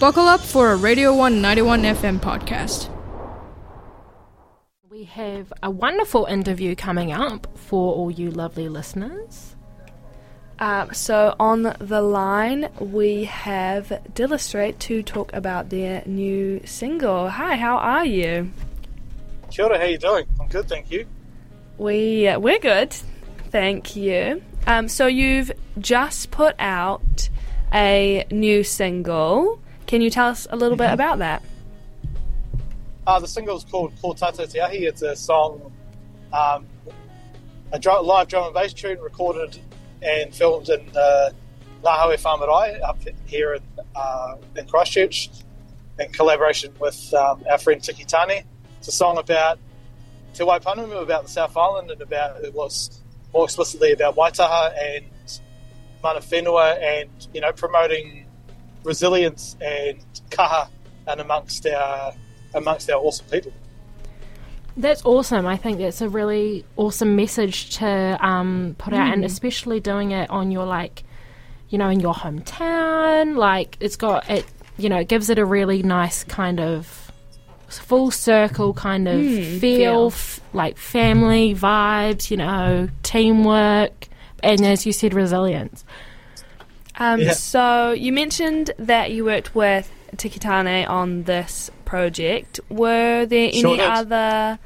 Buckle up for a Radio One 91 FM podcast. We have a wonderful interview coming up for all you lovely listeners. Um, so on the line we have Dillastrate to talk about their new single. Hi, how are you? Kia ora, how you doing? I'm good, thank you. We uh, we're good, thank you. Um, so you've just put out a new single. Can you tell us a little bit about that? Uh, the single's called Ko Tātou Te Ahi. It's a song, um, a drum, live drum and bass tune recorded and filmed in uh, Lahaue Whamarai up here in, uh, in Christchurch in collaboration with um, our friend Tiki Taane. It's a song about Te Waipounamu, about the South Island, and about it was more explicitly about Waitaha and mana whenua and, you know, promoting resilience and kaha and amongst our amongst our awesome people. That's awesome. I think that's a really awesome message to um, put out, and especially doing it on your like, you know, in your hometown. Like it's got it, you know, it gives it a really nice kind of full circle kind of feel, feel. f- like family vibes. You know, teamwork, and as you said, resilience. Um, Yeah. So you mentioned that you worked with Tiki Taane on this project. Were there any other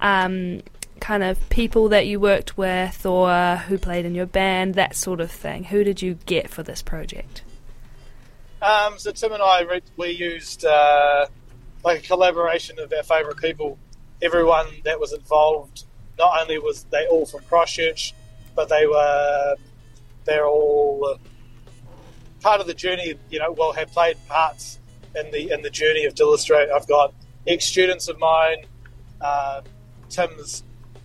um, kind of people that you worked with or who played in your band, that sort of thing? Who did you get for this project? Um, so Tim and I re- we used uh, like a collaboration of our favourite people. Everyone that was involved, not only was they all from Christchurch, but they were they're all uh, part of the journey. You know, well, have played parts in the in the journey of Dillastrate. I've got ex students of mine. Uh, Tim's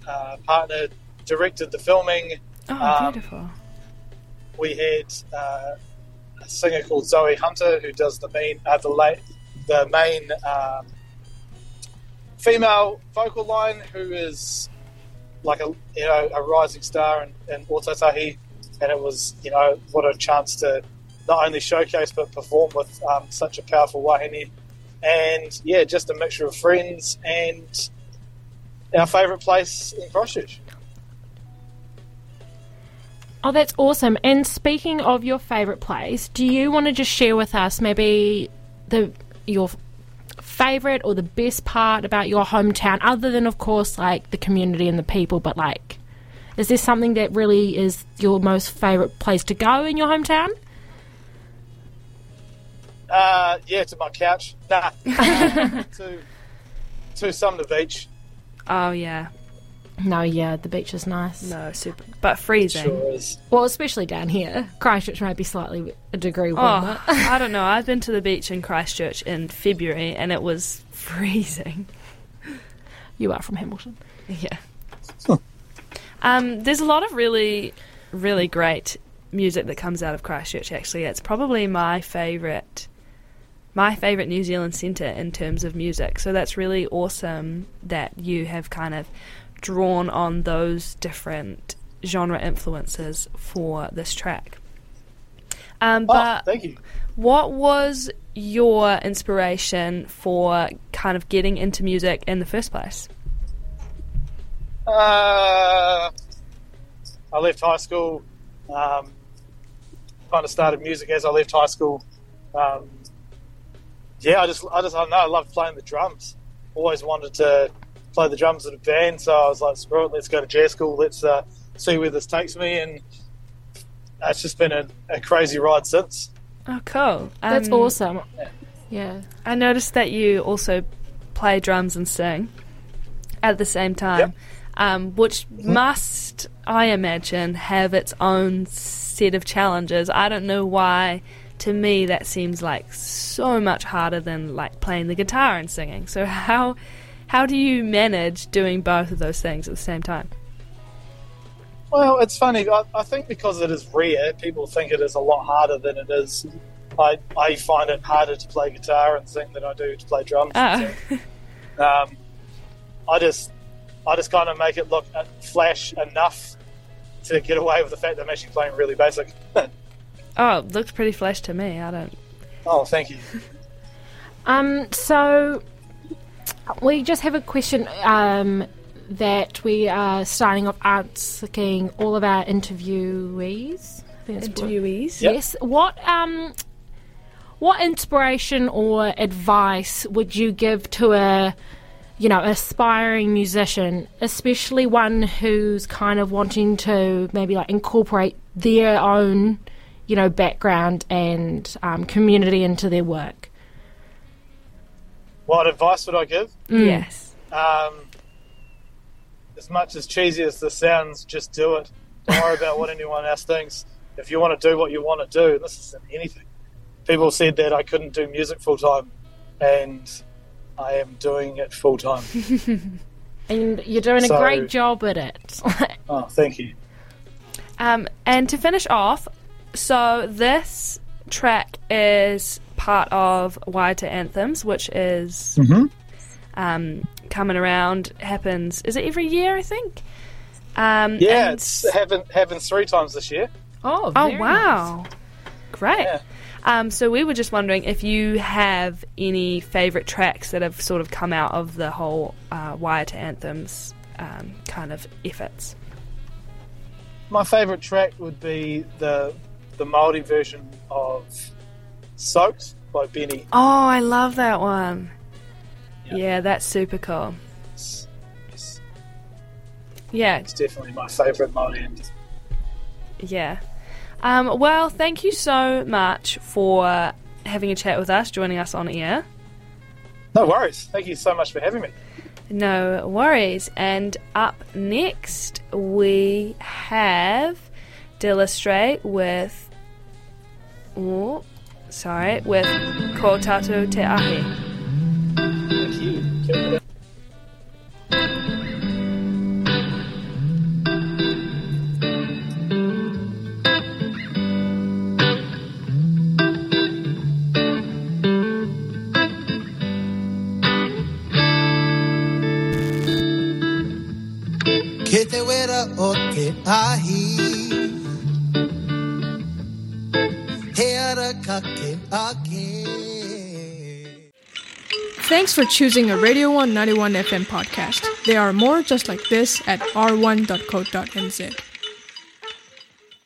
uh, partner directed the filming. Oh, Um, beautiful. we had uh, a singer called Zoe Hunter who does the main uh, the late the main um, female vocal line who is like a you know a rising star in, in Ōtautahi and it was you know what a chance to not only showcase but perform with um, such a powerful wahine and yeah just a mixture of friends and our favourite place in Christchurch. Oh, that's awesome. And speaking of your favourite place, do you want to just share with us maybe the your favourite or the best part about your hometown, other than of course like the community and the people, but like is there something that really is your most favourite place to go in your hometown? Uh, yeah, to my couch. Nah. to to Sumner Beach. Oh, yeah. No, yeah, the beach is nice. No, super. But freezing. Sure is. Well, especially down here. Christchurch might be slightly a degree warmer. Oh, I don't know. I've been to the beach in Christchurch in February and it was freezing. You are from Hamilton. Yeah. um, there's a lot of really, really great music that comes out of Christchurch. Actually, it's probably my favourite, my favourite New Zealand centre in terms of music. So that's really awesome that you have kind of drawn on those different genre influences for this track. Um, Oh, but thank you. what was your inspiration for kind of getting into music in the first place? Uh, I left high school. Um, kind of started music as I left high school. Um, yeah, I just, I just, I don't know. I love playing the drums. Always wanted to play the drums in a band, so I was like, screw it, let's go to jazz school. Let's uh, see where this takes me, and it's just been a, a crazy ride since. Oh, cool. That's Um, awesome. Yeah. I noticed that you also play drums and sing at the same time, Yep. um, which must, I imagine, have its own set of challenges. I don't know why. To me, that seems like so much harder than like playing the guitar and singing. So how how do you manage doing both of those things at the same time? Well, it's funny. I, I think because it is rare, people think it is a lot harder than it is. I, I find it harder to play guitar and sing than I do to play drums. Oh. Um, I just I just kind of make it look uh, flash enough to get away with the fact that I'm actually playing really basic. oh, it looks pretty flash to me. I don't. oh, thank you. Um, so we just have a question um, that we are starting off asking all of our interviewees. I what- Interviewees. Yep. Yes. What um, what inspiration or advice would you give to a you know aspiring musician, especially one who's kind of wanting to maybe like incorporate their own you know background and um, community into their work? What advice would I give? Yes. Um, as much as cheesy as this sounds, just do it. Don't worry about what anyone else thinks. If you want to do what you want to do, this isn't anything. People said that I couldn't do music full time, and I am doing it full time. And you're doing So- a great job at it. oh, thank you. Um, and to finish off, so this track is part of Waiata Anthems, which is Mm-hmm. um, coming around. Happens is it every year? I think. Um, Yeah, and- it's happened happened three times this year. oh, Oh very wow, great. Yeah. Um, so we were just wondering if you have any favourite tracks that have sort of come out of the whole uh, to Anthems um, kind of efforts. My favourite track would be the the Maori version of "Soaked" by BENEE. Oh, I love that one. Yeah. Yeah, that's super cool. It's, Yeah, it's definitely my favourite Maori yeah. Um, well, thank you so much for having a chat with us, joining us on air. No worries. Thank you so much for having me. No worries. And up next, we have Dillastrate with. Oh, sorry, with Ko Tātou Te Ahi. Te wera o te ahi Thanks for choosing a Radio One 91 FM podcast. There are more just like this at r1.co.nz.